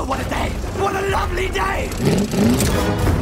Oh, what a day! What a lovely day!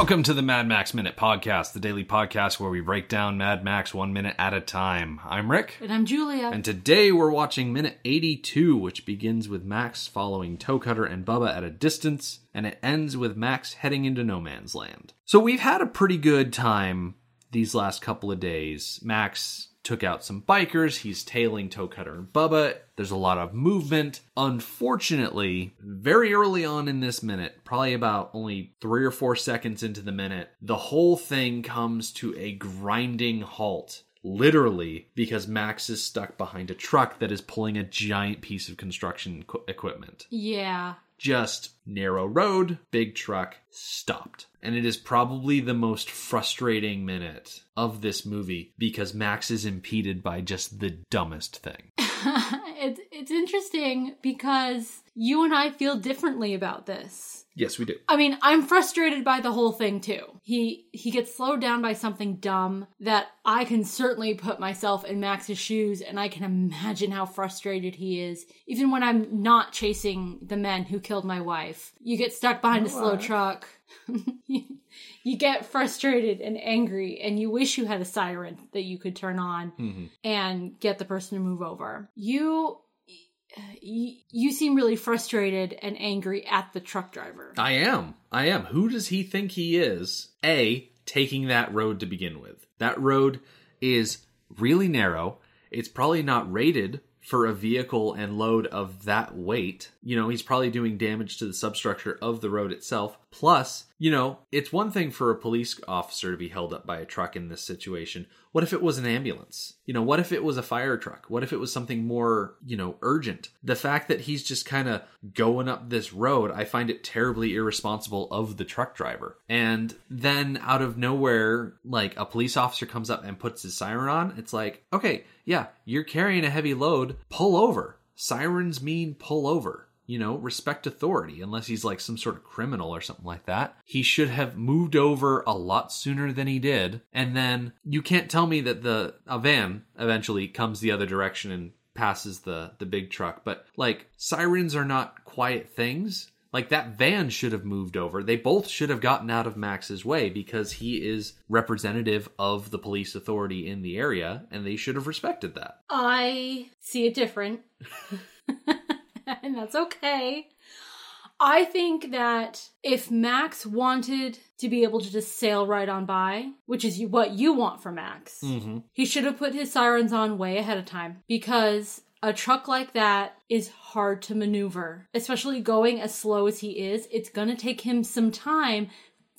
Welcome to the Mad Max Minute Podcast, the daily podcast where we break down Mad Max one minute at a time. I'm Rick. And I'm Julia. And today we're watching minute 82, which begins with Max following Toe Cutter and Bubba at a distance, and it ends with Max heading into no man's land. So we've had a pretty good time these last couple of days. Max took out some bikers, he's tailing Toe Cutter and Bubba. There's a lot of movement. Unfortunately, very early on in this minute, probably about only three or four seconds into the minute, the whole thing comes to a grinding halt literally because Max is stuck behind a truck that is pulling a giant piece of construction equipment. yeah. Just narrow road, big truck, stopped. And it is probably the most frustrating minute of this movie because Max is impeded by just the dumbest thing. it's it's interesting because you and I feel differently about this. Yes, we do. I mean, I'm frustrated by the whole thing too. He he gets slowed down by something dumb that I can certainly put myself in Max's shoes and I can imagine how frustrated he is. Even when I'm not chasing the men who killed my wife. You get stuck behind a slow truck. you get frustrated and angry and you wish you had a siren that you could turn on mm-hmm. and get the person to move over. You you, seem really frustrated and angry at the truck driver. I am. I am. Who does he think he is? A, taking that road to begin with. That road is really narrow. It's probably not rated for a vehicle and load of that weight. You know, he's probably doing damage to the substructure of the road itself. Plus, you know, it's one thing for a police officer to be held up by a truck in this situation. What if it was an ambulance? You know, what if it was a fire truck? What if it was something more, you know, urgent? The fact that he's just kind of going up this road, I find it terribly irresponsible of the truck driver. And then out of nowhere, like a police officer comes up and puts his siren on. It's like, okay, yeah, you're carrying a heavy load, pull over. Sirens mean pull over you know, respect authority unless he's like some sort of criminal or something like that. He should have moved over a lot sooner than he did. And then you can't tell me that the a van eventually comes the other direction and passes the the big truck, but like sirens are not quiet things. Like that van should have moved over. They both should have gotten out of Max's way because he is representative of the police authority in the area and they should have respected that. I see it different. and that's okay. I think that if Max wanted to be able to just sail right on by, which is what you want for Max, mm-hmm. he should have put his sirens on way ahead of time because a truck like that is hard to maneuver, especially going as slow as he is. It's going to take him some time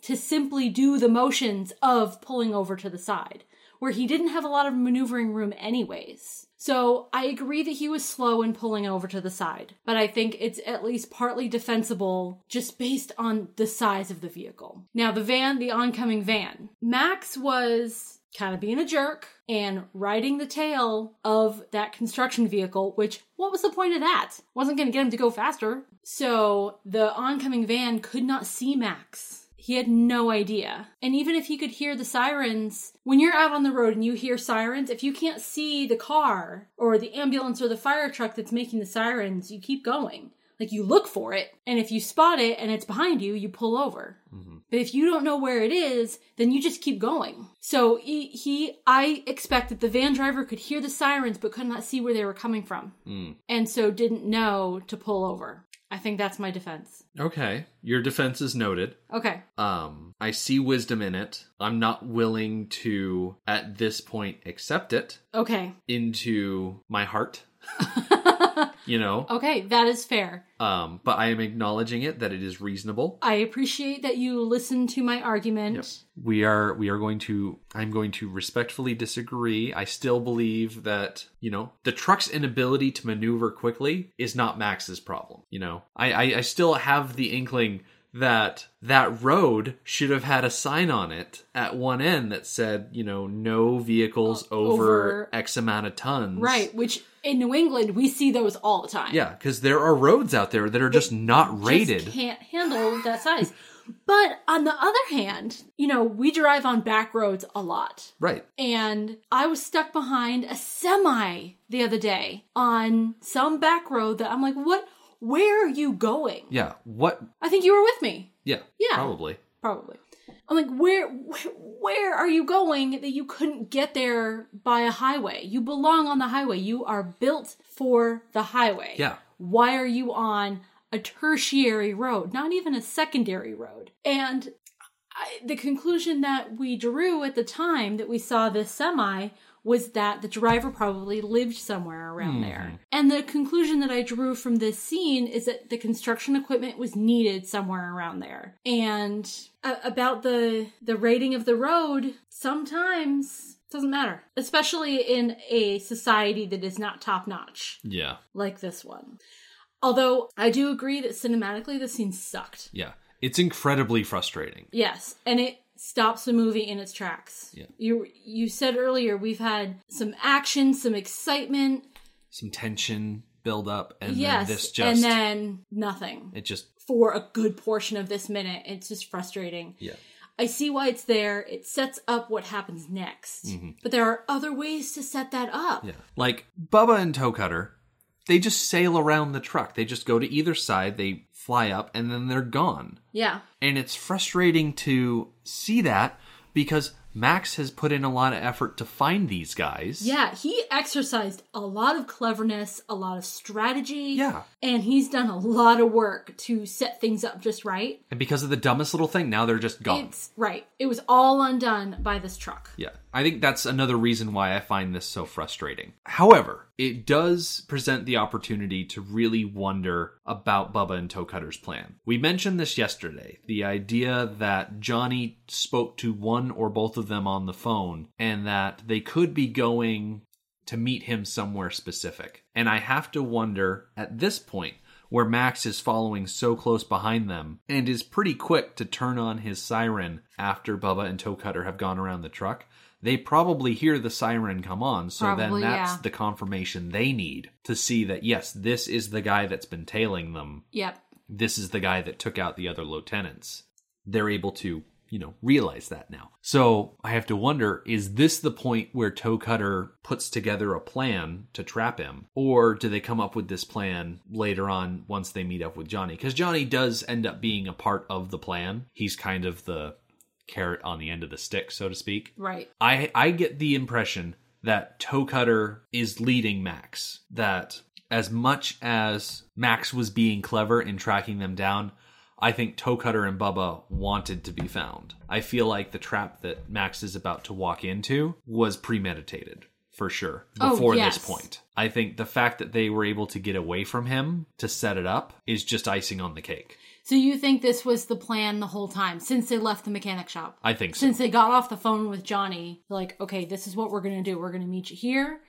to simply do the motions of pulling over to the side, where he didn't have a lot of maneuvering room, anyways. So I agree that he was slow in pulling over to the side, but I think it's at least partly defensible just based on the size of the vehicle. Now, the van, the oncoming van, Max was kind of being a jerk and riding the tail of that construction vehicle, which what was the point of that? Wasn't going to get him to go faster. So the oncoming van could not see Max. He had no idea. And even if he could hear the sirens, when you're out on the road and you hear sirens, if you can't see the car or the ambulance or the fire truck that's making the sirens, you keep going. Like you look for it, and if you spot it and it's behind you, you pull over. But if you don't know where it is, then you just keep going. So he, he, I expect that the van driver could hear the sirens but could not see where they were coming from, and so didn't know to pull over. I think that's my defense. Okay, your defense is noted. Okay. Um, I see wisdom in it. I'm not willing to, at this point, accept it Okay. into my heart. you know, Okay, that is fair. um, but I am acknowledging it that it is reasonable. I appreciate that you listened to my argument. We are we are going to I'm going to respectfully disagree. I still believe that, you know, the truck's inability to maneuver quickly is not Max's problem, you know. I I, I still have the inkling that that road should have had a sign on it at one end that said, you know, no vehicles uh, over, over- X amount of tons. Right, which in New England we see those all the time. Yeah, because there are roads out there that are just not Just rated. can't handle that size. But on the other hand, you know, we drive on back roads a lot. Right. And I was stuck behind a semi the other day on some back road that I'm like, what? Where are you going? Yeah. What? I think you were with me. Yeah. Yeah. Probably. Probably. I'm like, where, where, where are you going that you couldn't get there by a highway? You belong on the highway. You are built for the highway. Yeah. Why are you on a tertiary road, not even a secondary road? And I, the conclusion that we drew at the time that we saw this semi was that the driver probably lived somewhere around there. And the conclusion that I drew from this scene is that the construction equipment was needed somewhere around there. And uh, about the the rating of the road, sometimes doesn't matter, especially in a society that is not top notch Yeah. like this one. Although I do agree that cinematically the scene sucked. Yeah. It's incredibly frustrating. Yes, and it stops the movie in its tracks. Yeah. You you said earlier we've had some action, some excitement. Some tension build up, and yes, then this just and then nothing. it just For a good portion of this minute, it's just frustrating. yeah. I see why it's there. It sets up what happens next. But there are other ways to set that up. Mm-hmm. Yeah. Like Bubba and Toe Cutter, they just sail around the truck. They just go to either side, they fly up, and then they're gone. Yeah. And it's frustrating to see that because Max has put in a lot of effort to find these guys. Yeah, he exercised a lot of cleverness, a lot of strategy. Yeah. And he's done a lot of work to set things up just right. And because of the dumbest little thing, now they're just gone. It's right. It was all undone by this truck. Yeah. I think that's another reason why I find this so frustrating. However, it does present the opportunity to really wonder about Bubba and Toe Cutter's plan. We mentioned this yesterday the idea that Johnny spoke to one or both of them on the phone and that they could be going to meet him somewhere specific. And I have to wonder at this point where Max is following so close behind them and is pretty quick to turn on his siren after Bubba and Toe Cutter have gone around the truck. They probably hear the siren come on, so Probably, then that's yeah. the confirmation they need to see that yes, this is the guy that's been tailing them. Yep. This is the guy that took out the other lieutenants. They're able to, you know, realize that now. So I have to wonder is this the point where Toe Cutter puts together a plan to trap him? Or do they come up with this plan later on once they meet up with Johnny? Because Johnny does end up being a part of the plan. He's kind of the carrot on the end of the stick, so to speak. Right. I I get the impression that Toe Cutter is leading Max. That as much as Max was being clever in tracking them down, I think Toe Cutter and Bubba wanted to be found. I feel like the trap that Max is about to walk into was premeditated. For sure, Oh, before yes. this point. I think the fact that they were able to get away from him to set it up is just icing on the cake. So you think this was the plan the whole time since they left the mechanic shop? I think so. Since they got off the phone with Johnny, like, okay, this is what we're going to do. We're going to meet you here.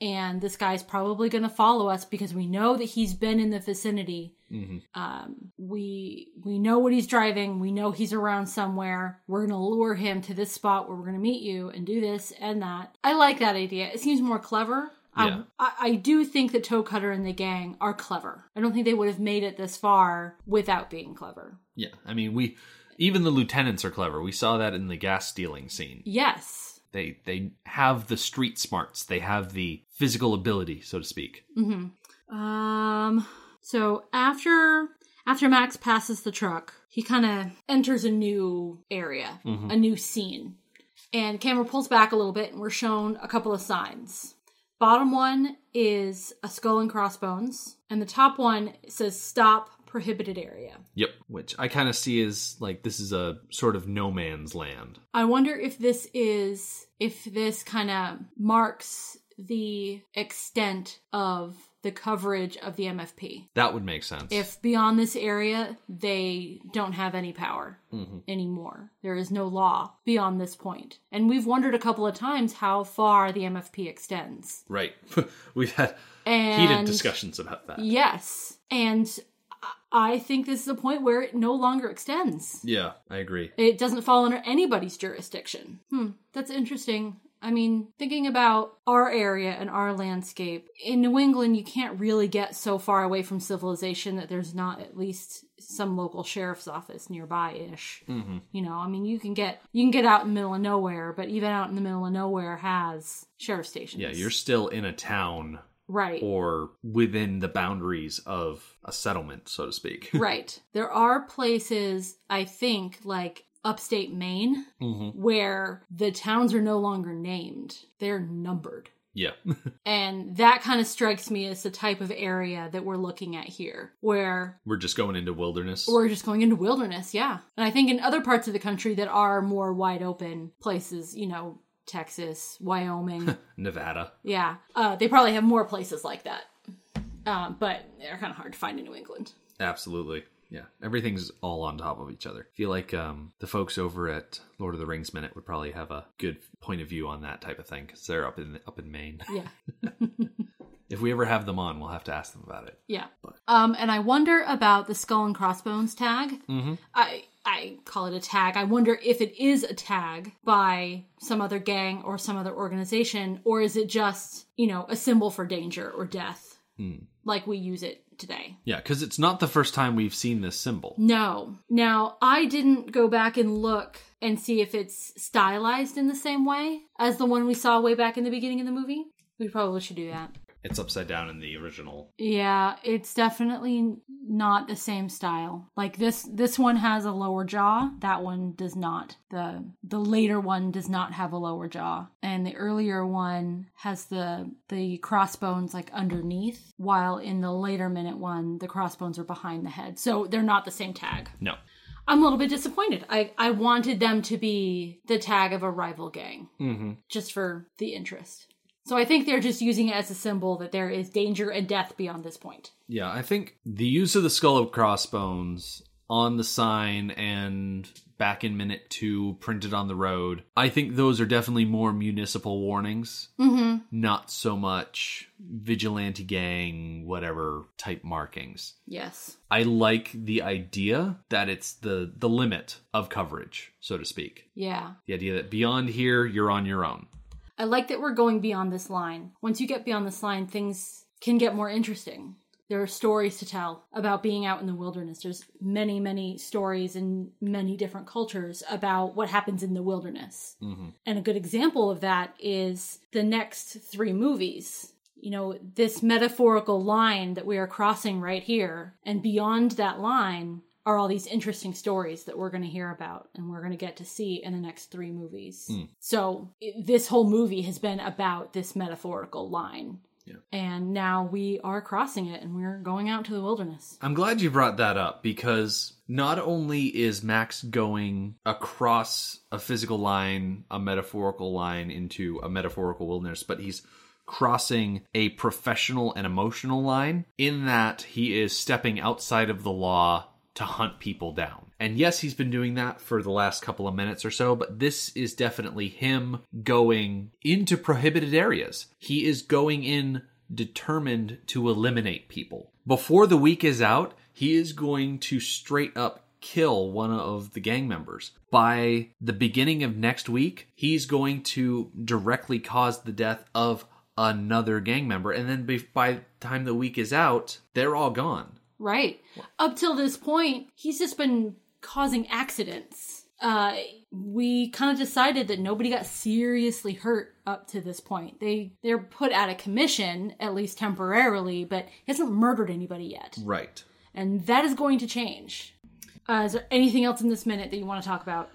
And this guy's probably going to follow us because we know that he's been in the vicinity. Mm-hmm. Um, we we know what he's driving. We know he's around somewhere. We're going to lure him to this spot where we're going to meet you and do this and that. I like that idea. It seems more clever. Um, yeah. I, I, do think that Toe Cutter and the gang are clever. I don't think they would have made it this far without being clever. Yeah, I mean, we even the lieutenants are clever. We saw that in the gas stealing scene. Yes. They they have the street smarts. They have the physical ability, so to speak. Mm-hmm. Um. So after after Max passes the truck, he kind of enters a new area, mm-hmm. a new scene, and camera pulls back a little bit, and we're shown a couple of signs. Bottom one is a skull and crossbones, and the top one says "Stop Prohibited Area." Yep. Which I kind of see as like this is a sort of no man's land. I wonder if this is if this kind of marks the extent of the coverage of the MFP. That would make sense. if beyond this area they don't have any power anymore there is no law beyond this point and we've wondered a couple of times how far the mfp extends right. We've had and heated discussions about that. yes and I think this is a point where it no longer extends. Yeah, I agree. It doesn't fall under anybody's jurisdiction. Hmm, that's interesting. I mean, thinking about our area and our landscape, in New England, you can't really get so far away from civilization that there's not at least some local sheriff's office nearby ish. Mm-hmm. You know, I mean, you can get you can get out in the middle of nowhere, but even out in the middle of nowhere has sheriff stations. Yeah, you're still in a town right. or within the boundaries of a settlement, so to speak. right. There are places, I think, like upstate Maine, Mm-hmm. where the towns are no longer named, they're numbered. Yeah. And that kind of strikes me as the type of area that we're looking at here, where We're just going into wilderness. we're just going into wilderness, yeah. And I think in other parts of the country that are more wide open places, you know, Texas, Wyoming, Nevada. yeah, uh, they probably have more places like that. Um, but they're kind of hard to find in New England. Absolutely. Yeah. Everything's all on top of each other. I feel like um, the folks over at Lord of the Rings Minute would probably have a good point of view on that type of thing because they're up in up in Maine. Yeah. if we ever have them on, we'll have to ask them about it. Yeah. Um, and I wonder about the skull and crossbones tag. Mm-hmm. I I call it a tag. I wonder if it is a tag by some other gang or some other organization, or is it just you know a symbol for danger or death, Hmm. like we use it today? Yeah, because it's not the first time we've seen this symbol. No. Now I didn't go back and look and see if it's stylized in the same way as the one we saw way back in the beginning of the movie. We probably should do that. It's upside down in the original. Yeah, it's definitely not the same style. Like this this one has a lower jaw, that one does not. The the later one does not have a lower jaw. And the earlier one has the the crossbones like underneath, while in the later minute one the crossbones are behind the head. So they're not the same tag. No. I'm a little bit disappointed. I I wanted them to be the tag of a rival gang Mm-hmm. just for the interest. So I think they're just using it as a symbol that there is danger and death beyond this point. Yeah, I think the use of the skull of crossbones on the sign and back in minute two printed on the road, I think those are definitely more municipal warnings, Mm-hmm. not so much vigilante gang, whatever type markings. Yes. I like the idea that it's the the limit of coverage, so to speak. Yeah. The idea that beyond here, you're on your own. I like that we're going beyond this line. Once you get beyond this line, things can get more interesting. There are stories to tell about being out in the wilderness. There's many, many stories in many different cultures about what happens in the wilderness. Mhm. And a good example of that is the next three movies. You know, this metaphorical line that we are crossing right here, and beyond that line are all these interesting stories that we're going to hear about and we're going to get to see in the next three movies. Hmm. So, i- this whole movie has been about this metaphorical line. Yeah. And now we are crossing it and we're going out to the wilderness. I'm glad you brought that up because not only is Max going across a physical line, a metaphorical line into a metaphorical wilderness, but he's crossing a professional and emotional line in that he is stepping outside of the law to hunt people down. And yes, he's been doing that for the last couple of minutes or so, but this is definitely him going into prohibited areas. He is going in determined to eliminate people. Before the week is out, he is going to straight up kill one of the gang members. By the beginning of next week, he's going to directly cause the death of another gang member. And then by the time the week is out, they're all gone. Right. Up till this point, he's just been causing accidents. Uh, we kind of decided that nobody got seriously hurt up to this point. They they're put out of commission at least temporarily, but he hasn't murdered anybody yet, Right. and that is going to change. Uh, is there anything else in this minute that you want to talk about?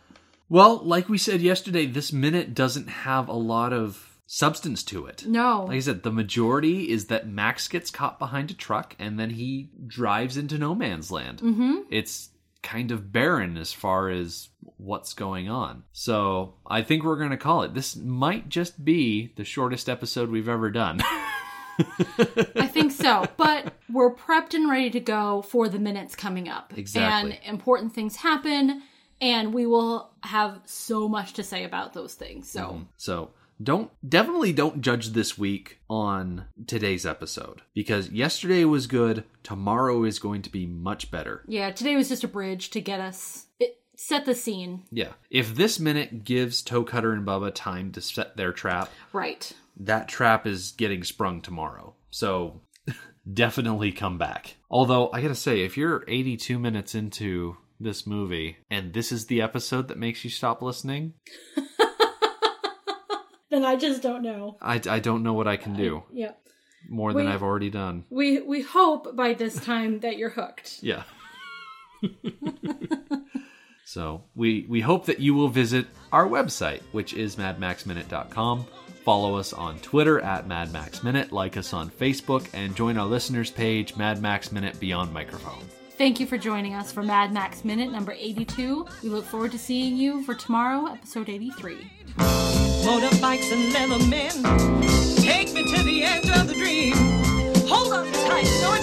Well, like we said yesterday, this minute doesn't have a lot of substance to it. No. Like I said, the majority is that Max gets caught behind a truck and then he drives into no man's land. Mm-hmm. It's kind of barren as far as what's going on. So I think we're going to call it. This might just be the shortest episode we've ever done. I think so. But we're prepped and ready to go for the minutes coming up. Exactly. And important things happen, and we will have so much to say about those things. So. so don't definitely don't judge this week on today's episode because yesterday was good. Tomorrow is going to be much better. Yeah, today was just a bridge to get us. It set the scene. Yeah. If this minute gives Toe Cutter and Bubba time to set their trap, Right. that trap is getting sprung tomorrow. So definitely come back. Although I gotta say, if you're 82 minutes into this movie and this is the episode that makes you stop listening, Then I just don't know. I, I don't know what I can do Yeah. more than I've already done. We we hope by this time that you're hooked. Yeah. so we we hope that you will visit our website, which is madmaxminute.com. Follow us on Twitter at madmaxminute, like us on Facebook, and join our listeners page, Mad Max Minute Beyond Microphone. Thank you for joining us for Mad Max Minute number 82. We look forward to seeing you for tomorrow, episode 83. Motorbikes and leather men, take me to the end of the dream. Hold on tight, so